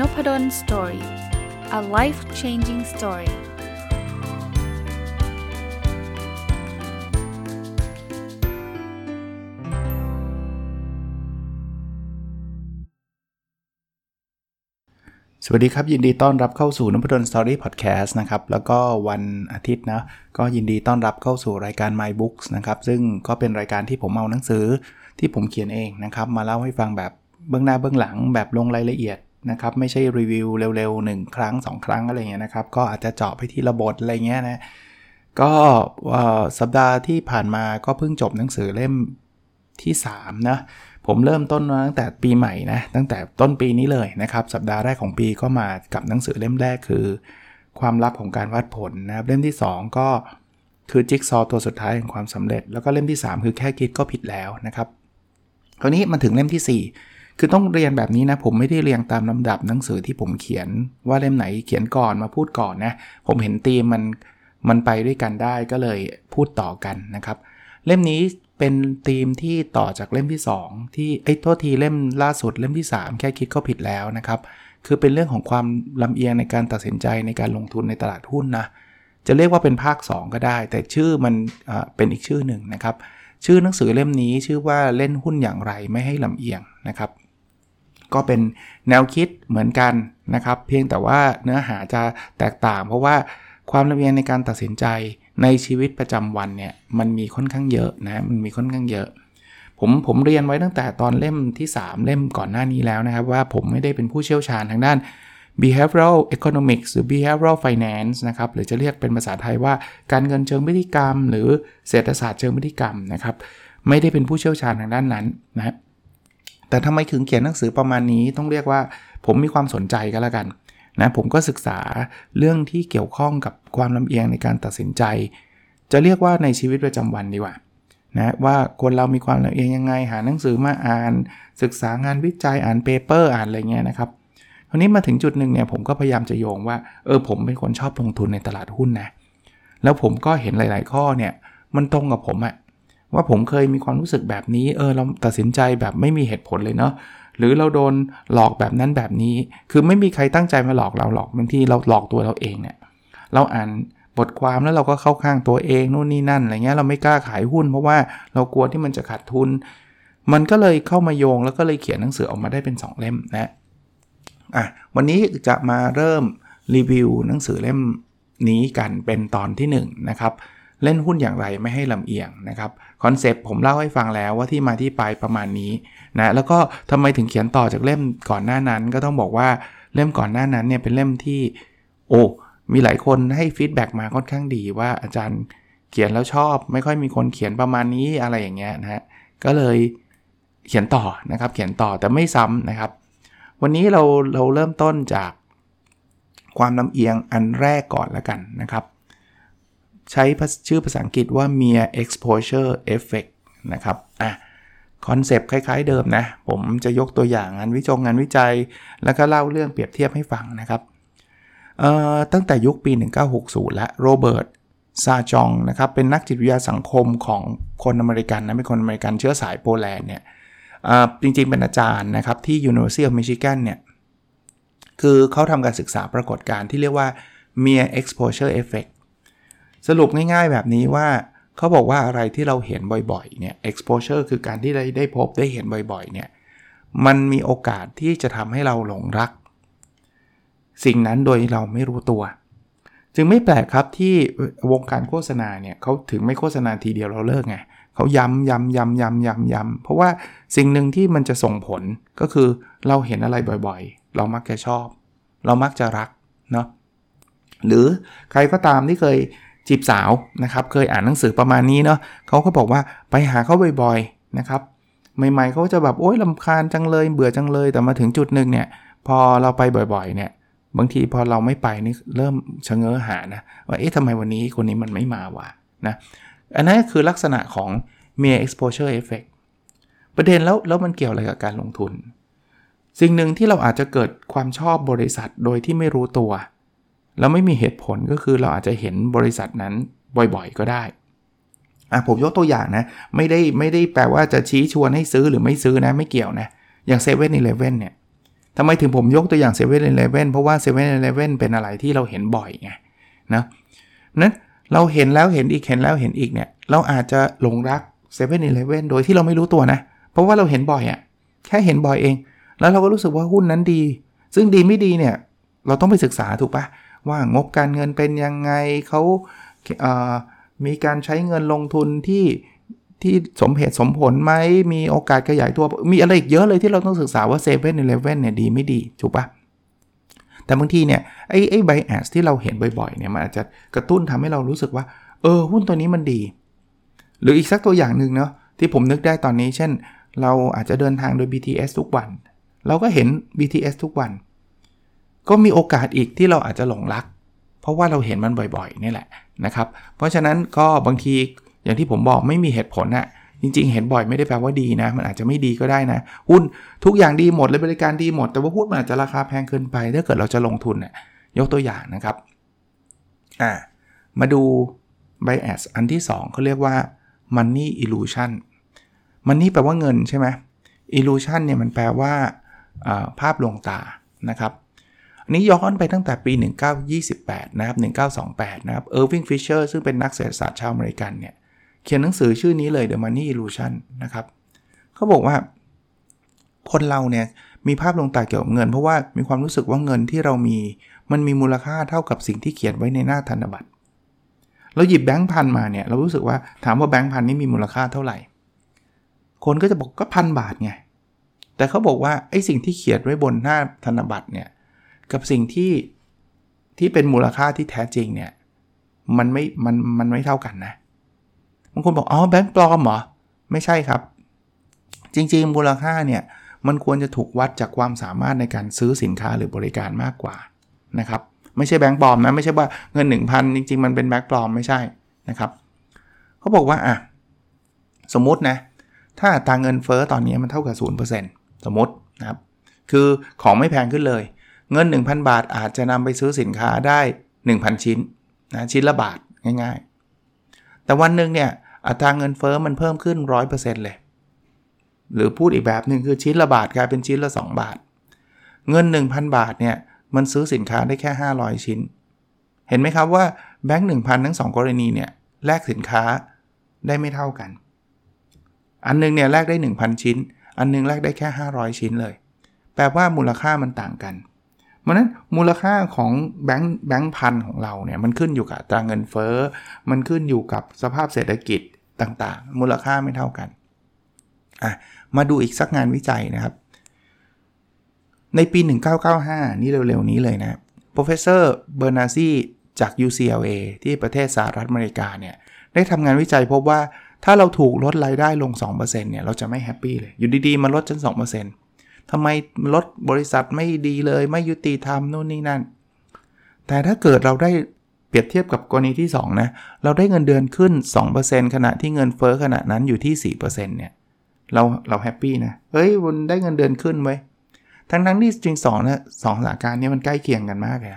Nopadol Story a life changing story สวัสดีครับ ยินดีต้อนรับเข้าสู่นพดล Story Podcast นะครับ แล้วก็วันอาทิตย์นะ ก็ยินดีต้อนรับเข้าสู่รายการ My Books นะครับ ซึ่งก็เป็นรายการที่ผมเอาหนังสือที่ผมเขียนเองนะครับ มาเล่าให้ฟังแบบเบื้องหน้าเบื้องหลังแบบลงรายละเอียด นะครับไม่ใช่รีวิวเร็วๆ 1 ครั้ง 2 ครั้งอะไรเงี้ยนะครับ ก็อาจจะเจาะไปที่ระบบอะไรเงี้ยนะก็สัปดาห์ที่ผ่านมาก็เพิ่งจบหนังสือเล่มที่3นะผมเริ่มต้นมาตั้งแต่ปีใหม่นะตั้งแต่ต้นปีนี้เลยนะครับ สัปดาห์แรกของปีก็มากับหนังสือเล่มแรกคือ ความลับของการวัดผลนะครับเล่มที่ 2 ก็คือจิ๊กซอตัวสุดท้ายของความสำเร็จ แล้วก็เล่มที่ 3 คือแค่คิดก็ผิดแล้วนะครับคราวนี้มาถึงเล่มที่ 4 คือต้องเรียนแบบนี้นะ ผมไม่ได้เรียงตามลำดับหนังสือที่ผมเขียน ว่าเล่มไหนเขียนก่อนมาพูดก่อนนะ ผมเห็นตีมมันมันไปด้วยกันได้ก็เลยพูดต่อกันนะครับ เล่มนี้เป็นธีมที่ต่อจากเล่มที่ 2 ที่ไอ้โทษทีเล่มล่าสุดเล่มที่ 3 แค่คิดก็ผิดแล้วนะครับ คือเป็นเรื่องของความลำเอียงในการตัดสินใจในการลงทุนในตลาดหุ้นนะจะเรียกว่าเป็นภาค 2 ก็ได้ แต่ชื่อมันเป็นอีกชื่อหนึ่งนะครับ ชื่อหนังสือเล่มนี้ชื่อว่าเล่นหุ้นอย่างไรไม่ให้ลำเอียงนะครับ ก็เป็นแนวคิดเหมือนกันนะครับ เพียงแต่ว่าเนื้อหาจะแตกต่าง เพราะว่าความละเอียดในการตัดสินใจในชีวิตประจำวันเนี่ยมันมีค่อนข้างเยอะนะมันมีค่อนข้างเยอะผมผมเรียนไว้ตั้งแต่ตอนเล่มที่ 3 เล่มก่อนหน้านี้แล้วนะครับ ว่าผมไม่ได้เป็นผู้เชี่ยวชาญทางด้าน behavioral economics หรือ behavioral finance นะครับ หรือจะเรียกเป็นภาษาไทยว่าการเงินเชิงพฤติกรรม หรือเศรษฐศาสตร์เชิงพฤติกรรมนะครับ ไม่ได้เป็นผู้เชี่ยวชาญทางด้านนั้นนะ แต่ทำไมถึงเขียนหนังสือประมาณนี้ต้องเรียกว่า ผมมีความสนใจก็แล้วกันนะผมก็ศึกษาเรื่องที่เกี่ยวข้องกับความลำเอียงในการตัดสินใจ จะเรียกว่าในชีวิตประจำวันดีกว่านะว่าคนเรามีความลำเอียงยังไง หาหนังสือมาอ่าน ศึกษางานวิจัยอ่านเปเปอร์อ่านอะไรเงี้ยนะครับคราวนี้มาถึงจุดหนึ่งเนี่ยผมก็พยายามจะโยงว่าเออผมเป็นคนชอบลงทุนในตลาดหุ้นนะแล้วผมก็เห็นหลาย ๆ ข้อเนี่ยมันตรงกับผมอะ ว่าผมเคยมีความรู้สึกแบบนี้เออเราตัดสินใจแบบไม่มีเหตุผลเลยเนาะหรือเราโดนหลอกแบบนั้นแบบนี้ คือไม่มีใครตั้งใจมาหลอกเราหรอกบางทีเราหลอกตัวเราเองเนี่ยเราอ่านบทความแล้วเราก็เข้าข้างตัวเองนู่นนี่นั่นอะไรเงี้ยเราไม่กล้าขายหุ้น เพราะว่าเรากลัวที่มันจะขาดทุน มันก็เลยเข้ามาโยงแล้วก็เลยเขียนหนังสือออกมาได้เป็น 2 เล่มนะอะวันนี้จะมาเริ่มรีวิวหนังสือเล่มนี้กันเป็นตอนที่ 1 นะครับ เล่นหุ้นอย่างไรไม่ให้ลำเอียงนะครับ คอนเซปต์ผมเล่าให้ฟังแล้วว่าที่มาที่ไปประมาณนี้นะแล้วก็ทำไมถึงเขียนต่อจากเล่มก่อนหน้านั้น ก็ต้องบอกว่าเล่มก่อนหน้านั้นเนี่ยเป็นเล่มที่โอ้มีหลายคนให้ feedback มาค่อนข้างดีว่าอาจารย์เขียนแล้วชอบ ไม่ค่อยมีคนเขียนประมาณนี้อะไรอย่างเงี้ยนะฮะก็เลยเขียนต่อนะครับ เขียนต่อแต่ไม่ซ้ำนะครับ วันนี้เราเราเริ่มต้นจากความลำเอียงอันแรกก่อนแล้วกันนะครับ ใช้ชื่อภาษาอังกฤษว่า mere exposure effect นะครับอะคอนเซปต์คล้ายๆเดิมนะ ผมจะยกตัวอย่างงานวิจงงานวิจัย แล้วก็เล่าเรื่องเปรียบเทียบให้ฟังนะครับตั้งแต่ยุคปี 1960 และโรเบิร์ตซาจองนะครับเป็นนักจิตวิทยาสังคมของคนอเมริกันนะเป็นคนอเมริกันเชื้อสายโปแลนด์เนี่ยจริงๆเป็นอาจารย์นะครับที่ University of Michigan เนี่ยคือเขาทำการศึกษาปรากฏการณ์ที่เรียกว่า mere exposure effect สรุปง่ายๆแบบนี้ว่าเขาบอกว่าอะไรที่เราเห็นบ่อยๆเนี่ย exposure คือการที่ได้ได้พบได้เห็นบ่อยๆเนี่ยมันมีโอกาสที่จะทำให้เราหลงรัก สิ่งนั้นโดยเราไม่รู้ตัว จึงไม่แปลกครับที่วงการโฆษณาเนี่ยเขาถึงไม่โฆษณาทีเดียวเราเลิกไงเขาย้ำย้ำย้ำย้ำย้ำย้ำเพราะว่าสิ่งหนึ่งที่มันจะส่งผลก็คือเราเห็นอะไรบ่อยๆ เรามักจะชอบ เรามักจะรักเนาะหรือใครก็ตามที่เคย จีบสาวนะครับ เคยอ่านหนังสือประมาณนี้เนาะเขาก็บอกว่าไปหาเขาบ่อยๆนะครับ ใหม่ๆเขาจะแบบโอ๊ยลำคาญจังเลยเบื่อจังเลยแต่มาถึงจุดหนึ่งเนี่ยพอเราไปบ่อยๆเนี่ยบางทีพอเราไม่ไปนี่เริ่มชะเง้อหานะว่าเอ๊ะทำไมวันนี้คนนี้มันไม่มาวะนะอันนั้นคือลักษณะของ mere exposure effect ประเด็นแล้วแล้วมันเกี่ยวอะไรกับการลงทุน สิ่งหนึ่งที่เราอาจจะเกิดความชอบบริษัทโดยที่ไม่รู้ตัว แล้วไม่มีเหตุผลก็คือเราอาจจะเห็นบริษัทนั้นบ่อยๆ ก็ได้อะผมยกตัวอย่างนะ ไม่ได้ไม่ได้แปลว่าจะชี้ชวนให้ซื้อหรือไม่ซื้อนะไม่เกี่ยวนะ อย่างเซเว่นอีเลฟเว่นเนี่ยทำไมถึงผมยกตัวอย่าง7 e เ e ่ e อเพราะว่า7 e เ e ่ e อเป็นอะไรที่เราเห็นบ่อยไงนะนั้นเราเห็นแล้วเห็นอีกเห็นแล้วเห็นอีกเนี่ยเราอาจจะหลงรัก7 e เ e ่ e อโดยที่เราไม่รู้ตัวนะ เพราะว่าเราเห็นบ่อยอะ่ะแค่เห็นบ่อยเอง แล้วเราก็รู้สึกว่าหุ้นนั้นดี ซึ่งดีไม่ดีเนี่ยเราต้องไปศึกษาถูกปะ ว่างบการเงินเป็นยังไงเขาเมีการใช้เงินลงทุนที่ที่สมเหตุสมผลไหมมีโอกาสขยายตัวมีอะไรอีกเยอะเลยที่เราต้องศึกษาว่าเซเว่นในเลเว่นเนี่ยดีไม่ดีถูกปะแต่บางทีเนี่ยไอ้ไอ้ไบแอสที่เราเห็นบ่อยๆเนี่ยมันอาจจะกระตุ้นทำให้เรารู้สึกว่า เออหุ้นตัวนี้มันดี หรืออีกสักตัวอย่างหนึ่งเนาะที่ผมนึกได้ตอนนี้ เช่น เราอาจจะเดินทางโดย BTS ทุกวัน เราก็เห็น BTS ทุกวัน ก็มีโอกาสอีกที่เราอาจจะหลงรัก เพราะว่าเราเห็นมันบ่อยๆนี่แหละนะครับ เพราะฉะนั้นก็บางทีอย่างที่ผมบอกไม่มีเหตุผลอะจริงๆ เห็นบ่อยไม่ได้แปลว่าดีนะ มันอาจจะไม่ดีก็ได้นะ หุ้นทุกอย่างดีหมดเลยบริการดีหมด แต่ว่าหุ้นมันอาจจะราคาแพงเกินไป ถ้าเกิดเราจะลงทุนน่ยยกตัวอย่างนะครับอ่ามาดู bias อันที่ 2เขาเรียกว่า money illusion money แปลว่าเงินใช่ไหม illusion เนี่ยมันแปลว่าภาพลวงตานะครับ อันนี้ย้อนไปตั้งแต่ปี 1928 นะครับ 1928 นะครับ Irving Fisher ซึ่งเป็นนักเศรษฐศาสตร์ชาวอเมริกันเนี่ย เขียนหนังสือชื่อนี้เลย The Money Illusion นะครับเขาบอกว่า คนเราเนี่ยมีภาพลงตาเกี่ยวกับเงิน เพราะว่ามีความรู้สึกว่าเงินที่เรามีมันมีมูลค่าเท่ากับสิ่งที่เขียนไว้ในหน้าธนบัตรเราหยิบแบงค์พันมาเนี่ยเรารู้สึกว่าถามว่าแบงค์พันนี้มีมูลค่าเท่าไหร่ คนก็จะบอกก็พันบาทไงแต่เขาบอกว่าไอ้สิ่งที่เขียนไว้บนหน้าธนบัตรเนี่ย กับสิ่งที่ที่เป็นมูลค่าที่แท้จริงเนี่ยมันไม่มันมันไม่เท่ากันนะบางคนบอกอ๋อแบงค์ปลอมเหรอไม่ใช่ครับ จริงๆมูลค่าเนี่ยมันควรจะถูกวัดจากความสามารถในการซื้อสินค้าหรือบริการมากกว่านะครับไม่ใช่แบงค์ปลอมนะไม่ใช่ว่าเงิน 1,000 จริง ๆ มันเป็นแบงค์ปลอมไม่ใช่นะครับเขาบอกว่าอะสมมตินะถ้าตาเงินเฟอ้อตอนนี้มันเท่ากับ 0%สมมตินะครับคือของไม่แพงขึ้นเลย เงิน 1,000 บาทอาจจะนำไปซื้อสินค้าได้ 1,000 ชิ้นนะชิ้นละบาทง่ายๆ แต่วันหนึ่งเนี่ยอัตราเงินเฟอ้อมันเพิ่มขึ้น 100%เลย หรือพูดอีกแบบหนึ่งคือชิ้นละบาทกลายเป็นชิ้นละ 2 บาท เงิน 1,000 บาทเนี่ยมันซื้อสินค้าได้แค่ 500 ชิ้น เห็นไหมครับว่าแบงค์1,000ทั้ง 2 กรณีเนี่ยแลกสินค้าได้ไม่เท่ากัน อันนึงเนี่ยแลกได้ 1,000 ชิ้น อันนึงแลกได้แค่ 500 ชิ้นเลย แปลว่ามูลค่ามันต่างกัน เพราะนั้นมูลค่าของแบงค์แบงค์พันของเราเนี่ยมันขึ้นอยู่กับตราเงินเฟ้อ มันขึ้นอยู่กับสภาพเศรษฐกิจต่างๆ มูลค่าไม่เท่ากันอะมาดูอีกสักงานวิจัยนะครับ ในปี 1995 นี่เร็วๆนี้เลยนะ professor Bernazzi จาก UCLA ที่ประเทศสหรัฐอเมริกาเนี่ยได้ทำงานวิจัยพบว่าถ้าเราถูกลดรายได้ลง 2%เนี่ยเราจะไม่แฮปปี้เลย อยู่ดีๆมาลดจน 2% ทำไมลดบริษัทไม่ดีเลยไม่ยุติธรรมนู่นนี่นั่น แต่ถ้าเกิดเราได้เปรียบเทียบกับกรณีที่ 2 นะ เราได้เงินเดือนขึ้น 2%ขณะที่เงินเฟอ้อขณะนั้นอยู่ที่ 4%เนี่ย เราเรา happy นะ เฮ้ยวันได้เงินเดือนขึ้นเว้ย ทั้งทั้งที่จริงสองนะสองสถานการณ์นี้มันใกล้เคียงกันมากเลย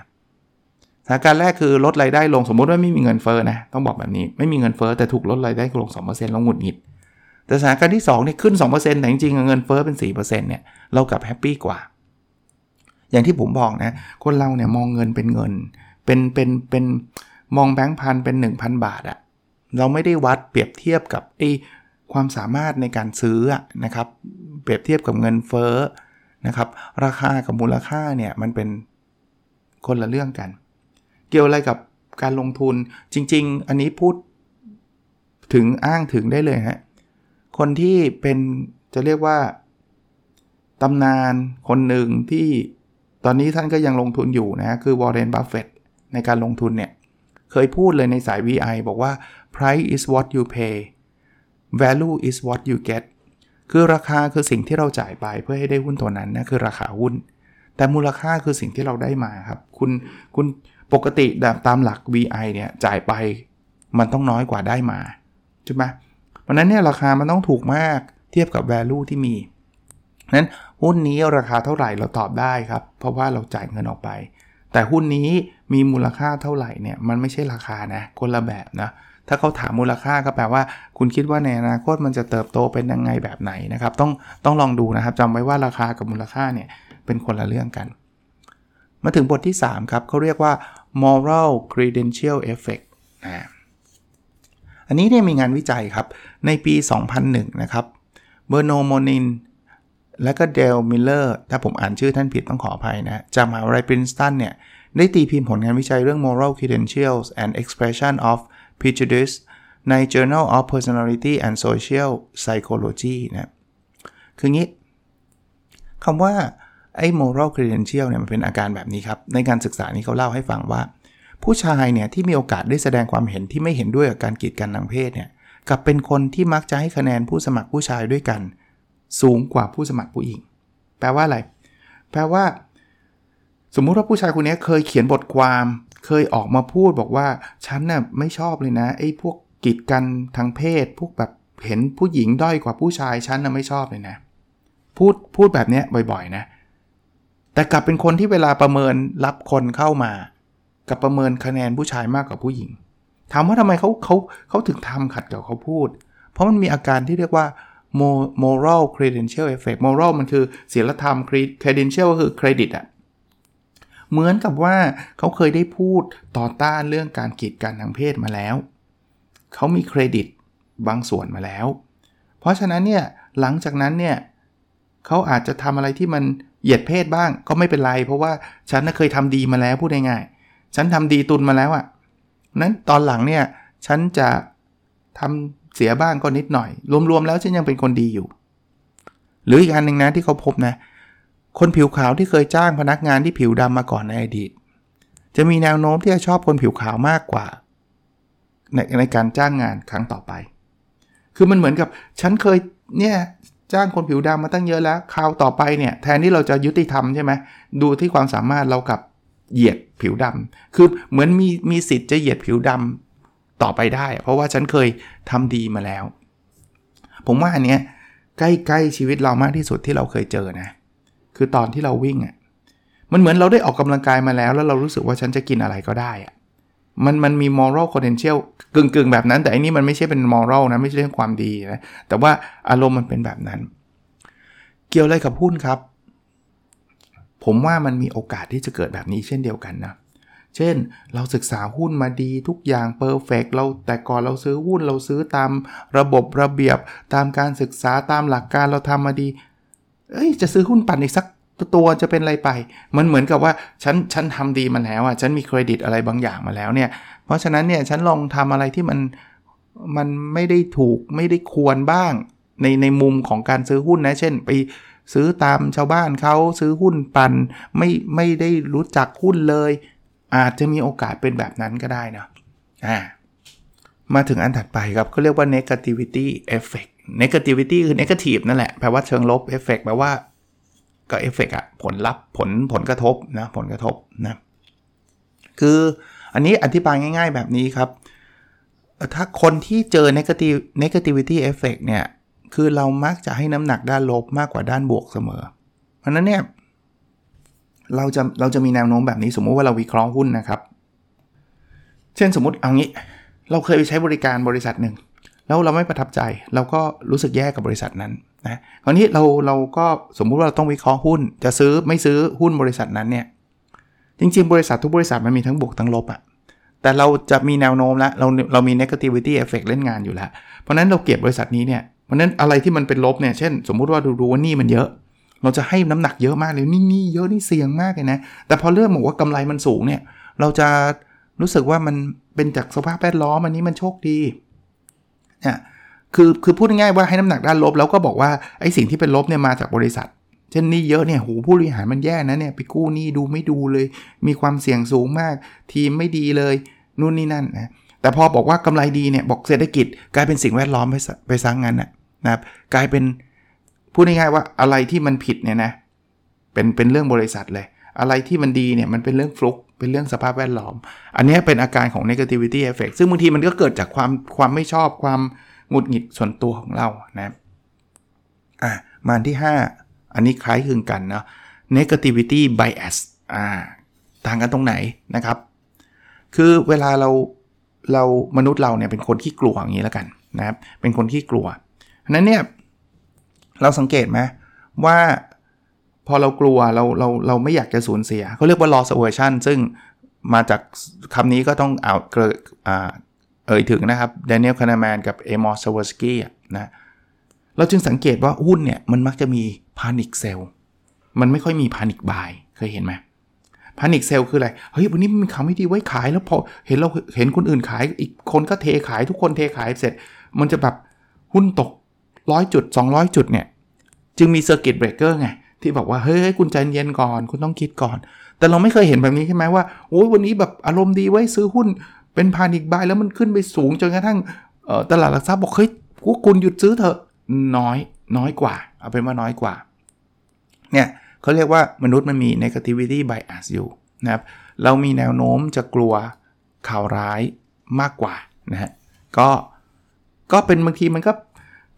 สถานการณ์แรกคือลดรายได้ลงสมมติว่าไม่มีเงินเฟ้อนะ ต้องบอกแบบนี้ ไม่มีเงินเฟ้อแต่ถูกลดรายได้ลง2%แล้วหงุดหงิด แต่สถานการณ์ที่2เนี่ยขึ้น 2%แต่จริงๆเงินเฟ้อเป็น 4%เนี่ยเรากลับ happy กว่า อย่างที่ผมบอกนะคนเราเนี่ยมองเงินเป็นเงิน เป็นเป็นเป็นมองแบงค์พันเป็น 1,000 บาทอะเราไม่ได้วัดเปรียบเทียบกับไอ้ความสามารถในการซื้อนะครับ เปรียบเทียบกับเงินเฟ้อนะครับ ราคากับมูลค่าเนี่ยมันเป็นคนละเรื่องกัน เกี่ยวอะไรกับการลงทุนจริง ๆ อันนี้พูดถึงอ้างถึงได้เลยฮะ คนที่เป็นจะเรียกว่าตำนานคนหนึ่งที่ตอนนี้ท่านก็ยังลงทุนอยู่นะคือวอร์เรนบัฟเฟตในการลงทุนเนี่ย เคยพูดเลยในสาย VI บอกว่า price is what you pay value is what you get คือราคาคือสิ่งที่เราจ่ายไปเพื่อให้ได้หุ้นตัวนั้นนะคือราคาหุ้น แต่มูลค่าคือสิ่งที่เราได้มาครับ คุณคุณปกติตามหลัก VI เนี่ยจ่ายไปมันต้องน้อยกว่าได้มาใช่ไหม ราะนั้นเนี่ยราคามันต้องถูกมากเทียบกับ value ที่มีนั้นหุ้นนี้ราคาเท่าไหร่เราตอบได้ครับ เพราะว่าเราจ่ายเงินออกไป แต่หุ้นนี้มีมูลค่าเท่าไหร่เนี่ยมันไม่ใช่ราคานะคนละแบบนะถ้าเขาถามมูลค่าก็แปลว่า คุณคิดว่าในอนาคตมันจะเติบโตเป็นยังไงแบบไหนนะครับ ต้องต้องลองดูนะครับจำไว้ว่าราคากับมูลค่าเนี่ยเป็นคนละเรื่องกัน มาถึงบทที่ 3 ครับเขาเรียกว่า moral credential effect นะ อันนี้เนี่ยมีงานวิจัยครับ ในปี 2001 นะครับ เบอร์โนโมนิน และก็เดลมิลเลอร์ ถ้าผมอ่านชื่อท่านผิดต้องขออภัยนะจากมหาวิทยาลัยปรินสตันเนี่ย ได้ตีพิมพ์ผลงานวิจัยเรื่อง moral credentials and expression of prejudice ใน Journal of Personality and Social Psychology นะคืองี้คำว่าไอ้ moral credential เนี่ยมันเป็นอาการแบบนี้ครับ ในการศึกษานี้เขาเล่าให้ฟังว่า ผู้ชายเนี่ยที่มีโอกาสได้แสดงความเห็นที่ไม่เห็นด้วยกับการกีดกันทางเพศเนี่ยกับเป็นคนที่มักจะให้คะแนนผู้สมัครผู้ชายด้วยกัน สูงกว่าผู้สมัครผู้หญิง แปลว่าอะไร แปลว่า สมมุติว่าผู้ชายคนนี้เคยเขียนบทความเคยออกมาพูดบอกว่าฉันน่ะไม่ชอบเลยนะไอ้พวกกีดกันทางเพศ พวกแบบเห็นผู้หญิงด้อยกว่าผู้ชายฉันน่ะไม่ชอบเลยนะ พูดพูดแบบนี้บ่อยๆนะ แต่กลับเป็นคนที่เวลาประเมินรับคนเข้ามา กับประเมินคะแนนผู้ชายมากกว่าผู้หญิง ถามว่าทำไมเขาเขาเขาถึงทำขัดกับเขาพูด เพราะมันมีอาการที่เรียกว่า moral credential effect moral มันคือศีลธรรม credential ก็คือเครดิตอะเหมือนกับว่าเขาเคยได้พูดต่อต้านเรื่องการกีดกันทางเพศมาแล้ว เขามีเครดิตบางส่วนมาแล้ว เพราะฉะนั้นเนี่ยหลังจากนั้นเนี่ยเขาอาจจะทำอะไรที่มันเหยียดเพศบ้างก็ไม่เป็นไร เพราะว่าฉันเคยทำดีมาแล้วพูดง่ายๆ ฉันทำดีตุนมาแล้วอะ่ะนั้นตอนหลังเนี่ยฉันจะทำเสียบ้างก็นิดหน่อย รวมๆแล้วฉันยังเป็นคนดีอยู่ หรืออีกอันหนึ่งนะที่เขาพบนะ คนผิวขาวที่เคยจ้างพนักงานที่ผิวดำมาก่อนในอดีต จะมีแนวโน้มที่จะชอบคนผิวขาวมากกว่า ในในการจ้างงานครั้งต่อไป คือมันเหมือนกับฉันเคยเนี่ยจ้างคนผิวดำมาตั้งเยอะแล้วคราวต่อไปเนี่ยแทนที่เราจะยุติธรรมใช่ไหมดูที่ความสามารถเรากับ เหยียดผิวดำคือเหมือนมีมีสิทธิ์จะเหยียดผิวดำต่อไปได้ เพราะว่าฉันเคยทำดีมาแล้ว ผมว่าอันเนี้ยใกล้ๆชีวิตเรามากที่สุดที่เราเคยเจอนะ คือตอนที่เราวิ่งอะมันเหมือนเราได้ออกกำลังกายมาแล้ว แล้วเรารู้สึกว่าฉันจะกินอะไรก็ได้อะมันมันมี moral potential กึ่งกึ่งแบบนั้น แต่อันนี้มันไม่ใช่เป็น moral นะ ไม่ใช่เรื่องความดีนะ แต่ว่าอารมณ์มันเป็นแบบนั้น เกี่ยวอะไรกับหุ้นครับ ผมว่ามันมีโอกาสที่จะเกิดแบบนี้เช่นเดียวกันนะ เช่นเราศึกษาหุ้นมาดีทุกอย่างเพอร์เฟกเราแต่ก่อนเราซื้อหุ้นเราซื้อตามระบบระเบียบตามการศึกษาตามหลักการเราทำมาดี เอ้ยจะซื้อหุ้นปั่นอีกสักตัวจะเป็นอะไรไป มันเหมือนกับว่าฉันฉันทำดีมาแล้วอะฉันมีเครดิตอะไรบางอย่างมาแล้วเนี่ย เพราะฉะนั้นเนี่ยฉันลองทำอะไรที่มันมันไม่ได้ถูกไม่ได้ควรบ้างในในมุมของการซื้อหุ้นนะ เช่น ไป ซื้อตามชาวบ้านเขาซื้อหุ้นปันไม่ไม่ได้รู้จักหุ้นเลย อาจจะมีโอกาสเป็นแบบนั้นก็ได้นะอ่ามาถึงอันถัดไปครับก็เรียกว่า negativity effect negativity คือ negative นั่นแหละแปลว่าเชิงลบ effect แปลว่าก็เอฟเฟกอะผลลัพธ์ผลผลกระทบนะผลกระทบนะคืออันนี้อธิบายง่าย ๆ แบบนี้ครับ ถ้าคนที่เจอ negative negativity effect เนี่ย คือเรามักจะให้น้ำหนักด้านลบมากกว่าด้านบวกเสมอ เพราะนั้นเนี่ยเราจะเราจะมีแนวโน้มแบบนี้สมมุติว่าเราวิเคราะห์หุ้นนะครับ เช่นสมมติเอางี้ เราเคยไปใช้บริการบริษัทหนึ่งแล้วเราไม่ประทับใจเราก็รู้สึกแย่กับบริษัทนั้นนะคราวนี้เราเราก็สมมุติว่าเราต้องวิเคราะห์หุ้น จะซื้อไม่ซื้อหุ้นบริษัทนั้นเนี่ยจริงๆ บริษัททุกบริษัทมันมีทั้งบวกทั้งลบอะแต่เราจะมีแนวโน้มแล้วเราเรามี negativity effect เล่นงานอยู่แล้ว เพราะนั้นเราเก็บบริษัทนี้เนี่ย เพราะนั้นอะไรที่มันเป็นลบเนี่ยเช่น สมมุติว่าดูดูว่านี่มันเยอะ เราจะให้น้ำหนักเยอะมากเลยนี่นี่เยอะนี่เสี่ยงมากเลยนะแต่พอเรื่องบอกว่ากำไรมันสูงเนี่ยเราจะรู้สึกว่ามันเป็นจากสภาพแวดล้อมอันนี้มันโชคดีเนี่ยคือคือพูดง่ายๆว่าให้น้ำหนักด้านลบแล้วก็บอกว่าไอ้สิ่งที่เป็นลบเนี่ยมาจากบริษัท เช่นนี่เยอะเนี่ยหูผู้บริหารมันแย่นะเนี่ยไปกู้นี่ดูไม่ดูเลย มีความเสี่ยงสูงมาก ทีมไม่ดีเลยนู่นนี่นั่นนะแต่พอบอกว่ากำไรดีเนี่ยบอกเศรษฐกิจกลายเป็นสิ่งแวดล้อมไปไปสร้างงานนะ นะครับกลายเป็นพูดง่ายๆว่าอะไรที่มันผิดเนี่ยนะเป็นเป็นเรื่องบริษัทเลย อะไรที่มันดีเนี่ยมันเป็นเรื่องฟลุกเป็นเรื่องสภาพแวดล้อม อันนี้เป็นอาการของ negativity effect ซึ่งบางทีมันก็เกิดจากความความไม่ชอบความหงุดหงิดส่วนตัวของเรานะอะมาที่ 5 อันนี้คล้ายคลึงกันเนาะ negativity bias อ่าต่างกันตรงไหนนะครับ คือเวลาเราเรามนุษย์เราเนี่ยเป็นคนขี้กลัวอย่างนี้แล้วกันนะครับเป็นคนขี้กลัว นั้นเนี่ยเราสังเกตไหมว่าพอเรากลัวเราเราเราไม่อยากจะสูญเสียเขาเรียกว่า loss aversion ซึ่งมาจากคำนี้ก็ต้องเอาเกิดเอ่ยถึงนะครับ Daniel Kahneman กับ Amos Tversky นะเราจึงสังเกตว่าหุ้นเนี่ยมันมักจะมี panic sell มันไม่ค่อยมี panic buy เคยเห็นไหม panic sell คืออะไร เฮ้ย วันนี้มันข่าวไม่ดีไว้ขายแล้วพอเห็นเราเห็นคนอื่นขายอีกคนก็เทขายทุกคนเทขายเสร็จ มันจะแบบหุ้นตก ร้อยจุด 200 จุดเนี่ย จึงมี circuit breaker ไง ที่บอกว่า เฮ้ยคุณใจเย็นก่อน คุณต้องคิดก่อน แต่เราไม่เคยเห็นแบบนี้ใช่ไหมว่าโอ้ยวันนี้แบบอารมณ์ดีไว้ซื้อหุ้นเป็น panic buy แล้วมันขึ้นไปสูงจนกระทั่งตลาดหลักทรัพย์บอกเฮ้ยคุณหยุดซื้อเถอะน้อยน้อยกว่า เอาเป็นว่าน้อยกว่า เนี่ยเขาเรียกว่ามนุษย์มันมี negativity bias อยู่นะครับเรามีแนวโน้มจะกลัวข่าวร้ายมากกว่านะฮะก็ก็เป็นบางทีมันก็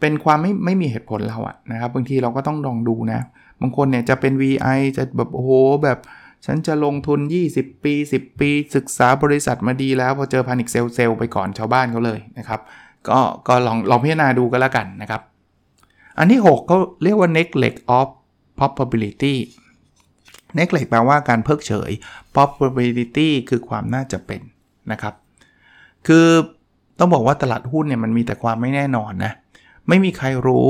เป็นความไม่ไม่มีเหตุผลเราอะนะครับบางทีเราก็ต้องลองดูนะ บางคนเนี่ยจะเป็น VI จะแบบโอ้โหแบบฉันจะลงทุน 20 ปี 10 ปี ศึกษาบริษัทมาดีแล้วพอเจอพานิคเซลเซลไปก่อนชาวบ้านเขาเลยนะครับ ก็ก็ลองลองพิจารณาดูก็แล้วกันนะครับ อันที่ 6เขาเรียกว่า neglect of probability neglect แปลว่าการเพิกเฉย probability คือความน่าจะเป็นนะครับ คือต้องบอกว่าตลาดหุ้นเนี่ยมันมีแต่ความไม่แน่นอนนะ ไม่มีใครรู้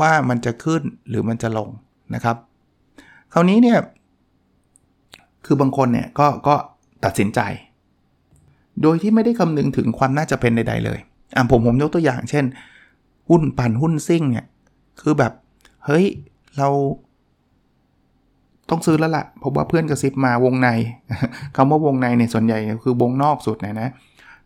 ว่ามันจะขึ้นหรือมันจะลงนะครับ คราวนี้เนี่ย คือบางคนเนี่ยก็ก็ตัดสินใจ โดยที่ไม่ได้คำนึงถึงความน่าจะเป็นใด ๆ เลยอะผมผมยกตัวอย่าง เช่น หุ้นปั่นหุ้นซิ่งเนี่ย คือแบบ เฮ้ย เราต้องซื้อแล้วละ่ะเพราะว่าเพื่อนกระซิบมาวงในคำว่าวงในเนี่ยส่วนใหญ่คือวงนอกสุดนะนะ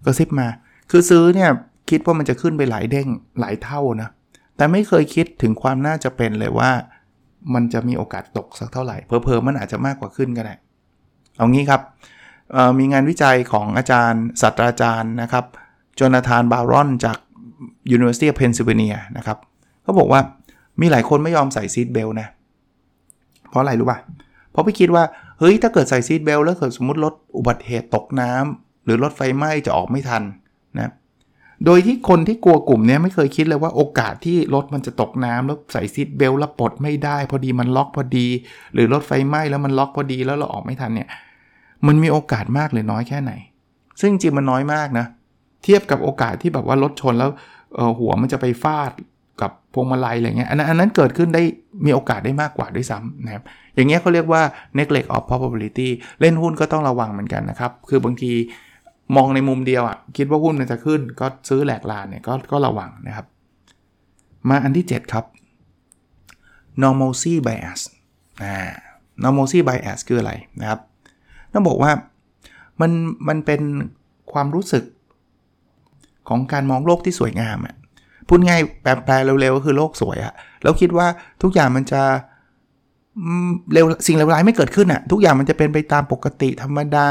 กระซิบมา คือซื้อเนี่ย คิดว่ามันจะขึ้นไปหลายเด้งหลายเท่านะ แต่ไม่เคยคิดถึงความน่าจะเป็นเลยว่า มันจะมีโอกาสตกสักเท่าไหร่เพอๆมันอาจจะมากกว่าขึ้นก็ได้ เอางี้ครับ มีงานวิจัยของอาจารย์ศาสตราจารย์นะครับJonathan Baron จาก University of Pennsylvania นะครับเขาบอกว่ามีหลายคนไม่ยอมใส่ seat belt นะ เพราะอะไรรู้ป่ะ เพราะไปคิดว่า เฮ้ย ถ้าเกิดใส่ seat belt แล้วเกิดสมมติรถอุบัติเหตุตกน้ำหรือรถไฟไหม้จะออกไม่ทัน โดยที่คนที่กลัวกลุ่มนี้ไม่เคยคิดเลยว่าโอกาสที่รถมันจะตกน้ำแล้วใส่ seat belt แล้วปลดไม่ได้ พอดีมันล็อกพอดี หรือรถไฟไหม้แล้วมันล็อกพอดีแล้วเราออกไม่ทันเนี่ยมันมีโอกาสมากหรือน้อยแค่ไหน ซึ่งจริงมันน้อยมากนะ เทียบกับโอกาสที่แบบว่ารถชนแล้วหัวมันจะไปฟาดกับพวงมาลัยอะไรเงี้ยอันนั้นอันนั้นเกิดขึ้นได้มีโอกาสได้มากกว่าด้วยซ้ำนะครับ อย่างเงี้ยเขาเรียกว่า neglect of probability เล่นหุ้นก็ต้องระวังเหมือนกันนะครับ คือบางที มองในมุมเดียวอะคิดว่าหุ้นมันจะขึ้นก็ซื้อแหลกลานเนี่ยก็ก็ระวังนะครับ มาอันที่ 7 ครับ normalcy bias อ่า normalcy bias คืออะไรนะครับต้องบอกว่ามันมันเป็นความรู้สึกของการมองโลกที่สวยงามอะพูดง่ายแปลเร็วๆก็คือโลกสวยอะแล้วคิดว่าทุกอย่างมันจะเร็วสิ่งเลวร้ายไม่เกิดขึ้นอะทุกอย่างมันจะเป็นไปตามปกติธรรมดา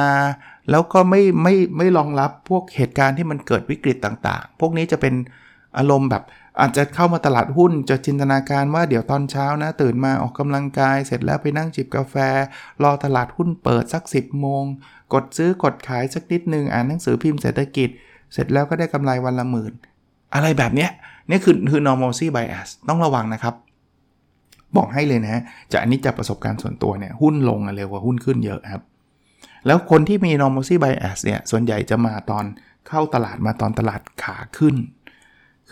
แล้วก็ไม่ไม่ไม่รองรับพวกเหตุการณ์ที่มันเกิดวิกฤตต่างๆ พวกนี้จะเป็นอารมณ์แบบอาจจะเข้ามาตลาดหุ้นจะจินตนาการว่าเดี๋ยวตอนเช้านะ ตื่นมาออกกำลังกายเสร็จแล้วไปนั่งจิบกาแฟ รอตลาดหุ้นเปิดสัก 10โมง กดซื้อกดขายสักนิดนึงอ่านหนังสือพิมพ์เศรษฐกิจ เสร็จแล้วก็ได้กำไรวันละหมื่น อะไรแบบเนี้ยนี่คือคือ normalcy bias ต้องระวังนะครับ บอกให้เลยนะจากอันนี้จากประสบการณ์ส่วนตัวเนี่ยหุ้นลงเร็วกว่าหุ้นขึ้นเยอะครับ แล้วคนที่มี normalcy bias เนี่ย ส่วนใหญ่จะมาตอนเข้าตลาดมาตอนตลาดขาขึ้น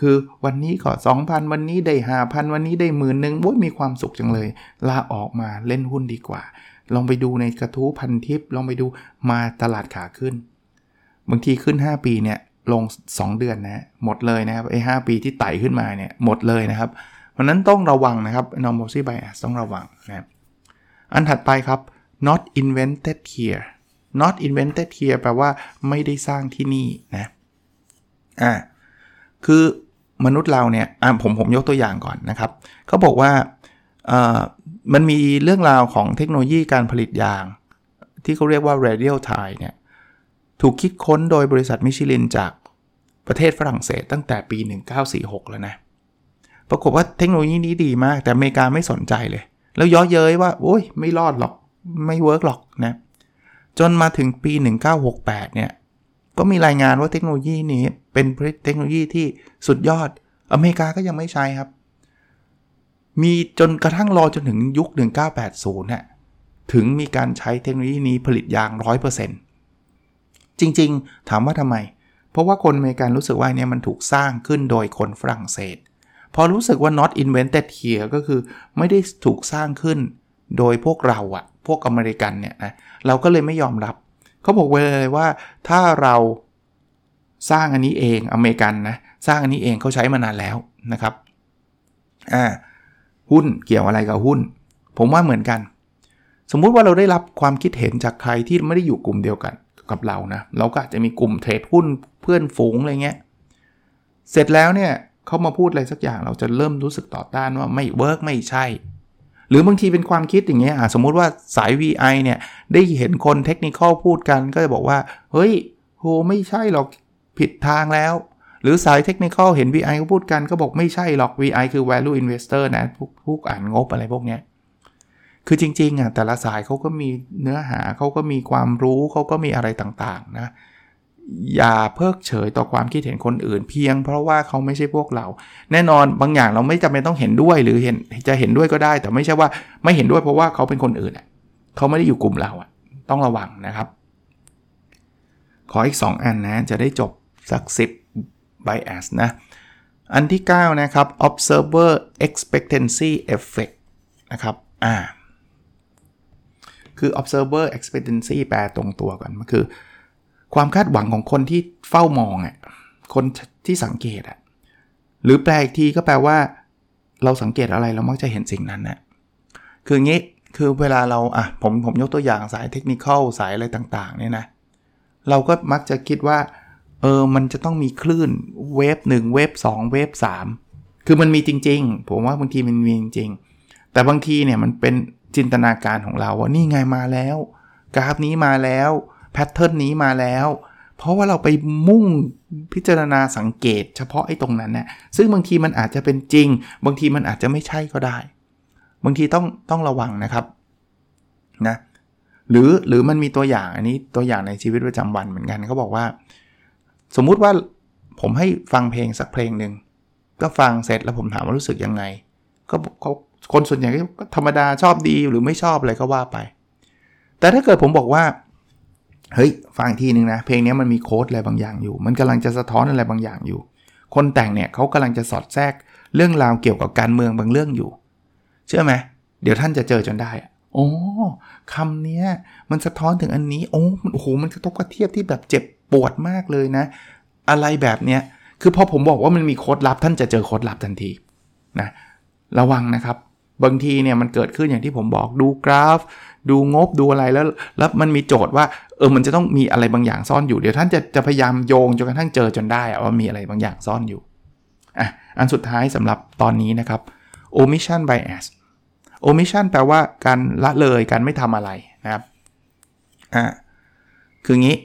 คือวันนี้ก็ 2,000 วันนี้ได้ 5,000 วันนี้ได้หมื่นหนึ่งโอ้ยมีความสุขจังเลย ลาออกมาเล่นหุ้นดีกว่า ลองไปดูในกระทู้พันทิป ลองไปดูมาตลาดขาขึ้น บางทีขึ้น 5 ปีเนี่ยลง 2 เดือนนะหมดเลยนะครับไอ้หปีที่ไต่ขึ้นมาเนี่ยหมดเลยนะครับเพราะนั้นต้องระวังนะครับ normalcy bias ต้องระวังนะอันถัดไปครับ not invented here not invented here แปลว่าไม่ได้สร้างที่นี่นะอ่าคือมนุษย์เราเนี่ยอ่าผมผมยกตัวอย่างก่อนนะครับเขาบอกว่าอ่ามันมีเรื่องราวของเทคโนโลยีการผลิตยาง ที่เขาเรียกว่า radial tie เนี่ยถูกคิดค้นโดยบริษัทมิชลินจากประเทศฝรั่งเศสตั้งแต่ปี 1946 แล้วนะ ปรากฏว่าเทคโนโลยีนี้ดีมาก แต่อเมริกาไม่สนใจเลย แล้วย้อเย้ยว่า โอ้ย ไม่รอดหรอก ไม่เวิร์กหรอกนะ จนมาถึงปี 1968 เนี่ย ก็มีรายงานว่าเทคโนโลยีนี้เป็นเทคโนโลยีที่สุดยอด อเมริกาก็ยังไม่ใช้ครับ มีจนกระทั่งรอจนถึงยุค 1980น่ะถึงมีการใช้เทคโนโลยีนี้ผลิตยาง 100%จริงๆ ถามว่าทำไม เพราะว่าคนอเมริกันรู้สึกว่าเนี่ยมันถูกสร้างขึ้นโดยคนฝรั่งเศส พอรู้สึกว่า not invented here ก็คือไม่ได้ถูกสร้างขึ้นโดยพวกเราอะ พวกอเมริกันเนี่ยนะเราก็เลยไม่ยอมรับ เขาบอกไว้เลยว่าถ้าเราสร้างอันนี้เองอเมริกันนะสร้างอันนี้เองเขาใช้มานานแล้วนะครับอ่าหุ้นเกี่ยวอะไรกับหุ้น ผมว่าเหมือนกัน สมมุติว่าเราได้รับความคิดเห็นจากใครที่ไม่ได้อยู่กลุ่มเดียวกันกับเรานะเราก็อาจจะมีกลุ่มเทรดหุ้นเพื่อนฝูงอะไรเงี้ยเสร็จแล้วเนี่ยเขามาพูดอะไรสักอย่างเราจะเริ่มรู้สึกต่อต้านว่าไม่เวิร์กไม่ใช่ หรือบางทีเป็นความคิดอย่างเงี้ยสมมุติว่าสาย VI เนี่ยได้เห็นคนเทคนิคพูดกันก็จะบอกว่า เฮ้ยโหไม่ใช่หรอกผิดทางแล้ว หรือสายเทคนิคเห็น VI ก็พูดกันก็บอกไม่ใช่หรอก VI คือ value investor นะพวกพวกอ่านงบอะไรพวกเนี้ยคือจริงๆอะแต่ละสายเขาก็มีเนื้อหาเขาก็มีความรู้เขาก็มีอะไรต่างๆนะ อย่าเพิกเฉยต่อความคิดเห็นคนอื่น เพียงเพราะว่าเขาไม่ใช่พวกเรา แน่นอนบางอย่างเราไม่จำเป็นต้องเห็นด้วยหรือเห็นจะเห็นด้วยก็ได้ แต่ไม่ใช่ว่าไม่เห็นด้วยเพราะว่าเขาเป็นคนอื่นเขาไม่ได้อยู่กลุ่มเราต้องระวังนะครับ ขออีก 2 อันนะจะได้จบสัก 10 bias นะอันที่ 9 นะครับ observer expectancy effect นะครับอ่าคือ observer expectancy แปลตรงตัวก่อนมันคือ ความคาดหวังของคนที่เฝ้ามองอะคนที่สังเกตอะหรือแปลอีกทีก็แปลว่า เราสังเกตอะไรเรามักจะเห็นสิ่งนั้นนะคืองี้คือเวลาเราอะผมผมยกตัวอย่างสายเทคนิคสายอะไรต่างๆเนี่ยนะเราก็มักจะคิดว่าเออมันจะต้องมีคลื่นwave 1 wave 2 wave 3คือมันมีจริง ๆ ผมว่าบางทีมันมีจริงๆแต่บางทีเนี่ยมันเป็นจินตนาการของเราว่านี่ไงมาแล้ว กราฟนี้มาแล้ว pattern นี้มาแล้ว เพราะว่าเราไปมุ่งพิจารณาสังเกต เฉพาะไอ้ตรงนั้นนะซึ่งบางทีมันอาจจะเป็นจริง บางทีมันอาจจะไม่ใช่ก็ได้ บางทีต้องต้องระวังนะครับนะหรือหรือมันมีตัวอย่างอันนี้ตัวอย่างในชีวิตประจำวันเหมือนกันเขาบอกว่า สมมุติว่าผมให้ฟังเพลงสักเพลงหนึ่งก็ฟังเสร็จแล้วผมถามว่ารู้สึกยังไง ก็เขาคนส่วนใหญ่ก็ธรรมดาชอบดีหรือไม่ชอบอะไรก็ว่าไป แต่ถ้าเกิดผมบอกว่า เฮ้ยฟังทีนึงนะ เพลงนี้มันมีโค้ดอะไรบางอย่างอยู่ มันกำลังจะสะท้อนอะไรบางอย่างอยู่ คนแต่งเนี่ยเขากำลังจะสอดแทรกเรื่องราวเกี่ยวกับการเมืองบางเรื่องอยู่ เชื่อไหมเดี๋ยวท่านจะเจอจนได้โอ้คำนี้มันสะท้อนถึงอันนี้โอ้มันโอ้โหมันกระทบกระเทียบที่แบบเจ็บปวดมากเลยนะ อะไรแบบเนี้ยคือพอผมบอกว่ามันมีโค้ดลับท่านจะเจอโค้ดลับทันทีนะระวังนะครับ บางทีเนี่ยมันเกิดขึ้นอย่างที่ผมบอกดูกราฟ ดูงบดูอะไรแล้ว แล้วมันมีโจทย์ว่าเออมันจะต้องมีอะไรบางอย่างซ่อนอยู่เดี๋ยวท่านจะจะพยายามโยงจนกระทั่งเจอจนได้ว่ามีอะไรบางอย่างซ่อนอยู่อะอันสุดท้ายสำหรับตอนนี้นะครับ omission bias omission แปลว่าการละเลยการไม่ทำอะไรนะครับอะคืองี้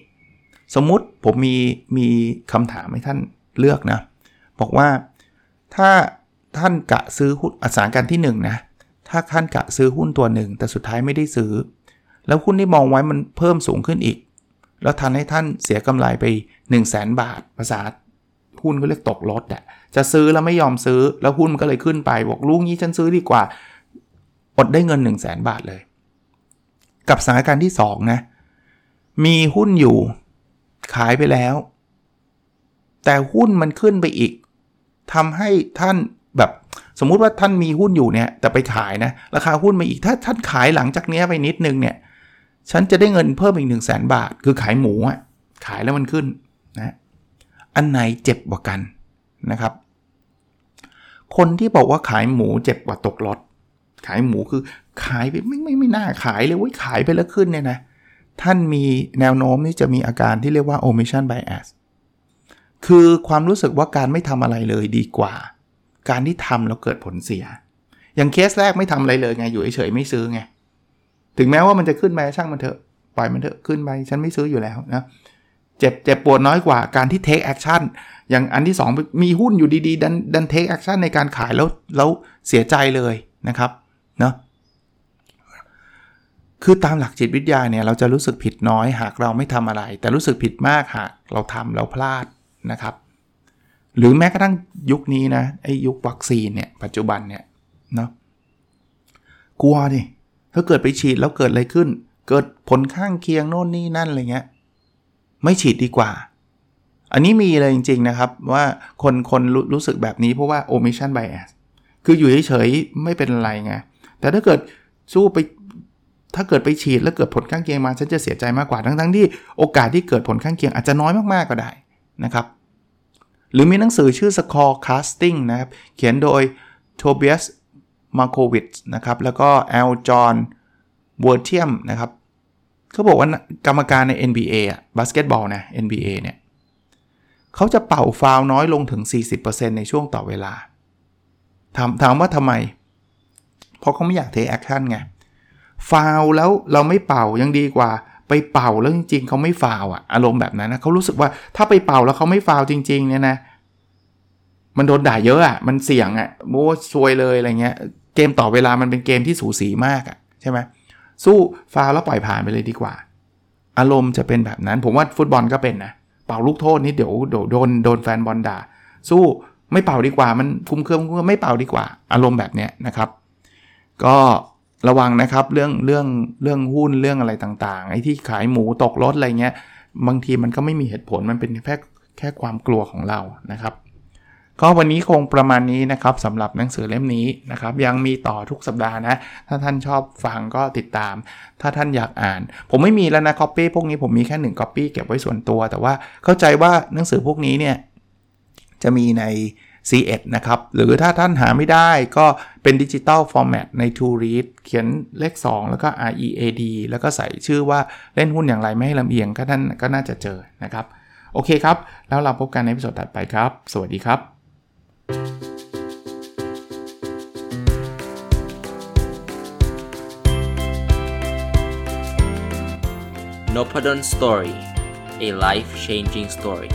สมมุติผมมีมีคำถามให้ท่านเลือกนะ บอกว่าถ้าท่านกะซื้อหุ้นอสานการที่1นนะ ถ้าท่านกะซื้อหุ้นตัวหนึ่ง แต่สุดท้ายไม่ได้ซื้อ แล้วหุ้นที่มองไว้มันเพิ่มสูงขึ้นอีก แล้วทันให้ท่านเสียกำไรไป 1 0 0 0 0แบาท ภาษาหุ้นก็เรียกตกรถอะจะซื้อแล้วไม่ยอมซื้อ แล้วหุ้นมันก็เลยขึ้นไป บอกลูกนี้ฉันซื้อดีกว่า อดได้เงิน 1 0 0 0 0แบาทเลย กับสถานการณ์ที่2นะ มีหุ้นอยู่ขายไปแล้ว แต่หุ้นมันขึ้นไปอีกทำให้ท่าน สมมุติว่าท่านมีหุ้นอยู่เนี่ยแต่ไปขายนะราคาหุ้นมาอีกถ้าท่านขายหลังจากนี้ไปนิดนึงเนี่ยฉันจะได้เงินเพิ่มอีก1 0 0 0 0แสนบาท คือขายหมูอะขายแล้วมันขึ้นนะอันไหนเจ็บกว่ากันนะครับ คนที่บอกว่าขายหมูเจ็บกว่าตกรถขายหมูคือขายไปไม่ไม่ไม่น่าขายเลยว้ยขายไปแล้วขึ้นเนี่ยนะท่านมีแนวโน้มที่จะมีอาการที่เรียกว่า omission bias คือความรู้สึกว่าการไม่ทำอะไรเลยดีกว่า การที่ทำแล้วเกิดผลเสีย อย่างเคสแรกไม่ทำอะไรเลยไงอยู่เฉยๆไม่ซื้อไงถึงแม้ว่ามันจะขึ้นไปช่างมันเถอะปล่อยมันเถอะขึ้นไปฉันไม่ซื้ออยู่แล้วนะเจ็บเจ็บปวดน้อยกว่าการที่ take action อย่างอันที่ 2 มีหุ้นอยู่ดีๆ ดันดัน take action ในการขายแล้วแล้วเสียใจเลยนะครับเนาะคือตามหลักจิตวิทยาเนี่ยเราจะรู้สึกผิดน้อยหากเราไม่ทำอะไร แต่รู้สึกผิดมากหากเราทำเราพลาดนะครับ หรือแม้กระทั่งยุคนี้นะไอ้ยุควัคซีนเนี่ยปัจจุบันเนี่ยเนาะกลัวดิถ้าเกิดไปฉีดแล้วเกิดอะไรขึ้น เกิดผลข้างเคียงโน่นนี่นั่นอะไรเงี้ยไม่ฉีดดีกว่า อันนี้มีเลยจริง ๆ นะครับ ว่าคนคนรรู้สึกแบบนี้เพราะว่า omission bias คืออยู่เฉยๆไม่เป็นไรไงแต่ถ้าเกิดสู้ไปถ้าเกิดไปฉีดแล้วเกิดผลข้างเคียงมาฉันจะเสียใจมากกว่าทั้งๆที่โอกาสที่เกิดผลข้างเคียงอาจจะน้อยมากๆก็ได้นะครับ หรือมีหนังสือชื่อ Scorecasting นะครับ เขียนโดย Tobias Moskowitz นะครับ แล้วก็ Al John w o r t i u m นะครับ เขาบอกว่ากรรมการใน NBA อะบาสเกตบอลนะ NBA เนี่ยเขาจะเป่าฟาวน้อยลงถึง 40%ในช่วงต่อเวลา ถามถามว่าทำไม เพราะเขาไม่อยาก take action ไง ฟาวแล้วเราไม่เป่ายังดีกว่า ไปเป่าแล้วจริงๆเขาไม่ฟาวอะอารมณ์แบบนั้นนะเขารู้สึกว่าถ้าไปเป่าแล้วเขาไม่ฟาวจริง ๆ เนี่ยนะ มันโดนด่าเยอะอะมันเสี่ยงอะโม้ซวยเลยอะไรเงี้ย เกมต่อเวลามันเป็นเกมที่สูสีมากอะใช่ไหมสู้ฟาวแล้วปล่อยผ่านไปเลยดีกว่า อารมณ์จะเป็นแบบนั้น ผมว่าฟุตบอลก็เป็นนะเป่าลูกโทษนี่เดี๋ยวโดนโดนแฟนบอลด่า สู้ไม่เป่าดีกว่า มันคุ้มเครื่องไม่เป่าดีกว่า อารมณ์แบบเนี้ยนะครับ ก็ ระวังนะครับเรื่องเรื่องเรื่องหุ้นเรื่องอะไรต่างๆ ไอ้ที่ขายหมูตกรถอะไรเงี้ยบางทีมันก็ไม่มีเหตุผลมันเป็นแค่แค่ความกลัวของเรานะครับ ก็วันนี้คงประมาณนี้นะครับสำหรับหนังสือเล่มนี้นะครับ ยังมีต่อทุกสัปดาห์นะ ถ้าท่านชอบฟังก็ติดตาม ถ้าท่านอยากอ่าน ผมไม่มีแล้วนะคอปปี้พวกนี้ผมมีแค่1คอปปี้เก็บไว้ส่วนตัว แต่ว่าเข้าใจว่าหนังสือพวกนี้เนี่ยจะมีใน C1 นะครับ หรือถ้าท่านหาไม่ได้ก็เป็น digital format ใน To Read เขียนเลข 2 แล้วก็ READ แล้วก็ใส่ชื่อว่าเล่นหุ้นอย่างไรไม่ให้ลำเอียงก็ท่านก็น่าจะเจอนะครับ โอเคครับ แล้วเราพบกันในวิดีโอถัดไปครับ สวัสดีครับ n o p a d o n Story a life changing story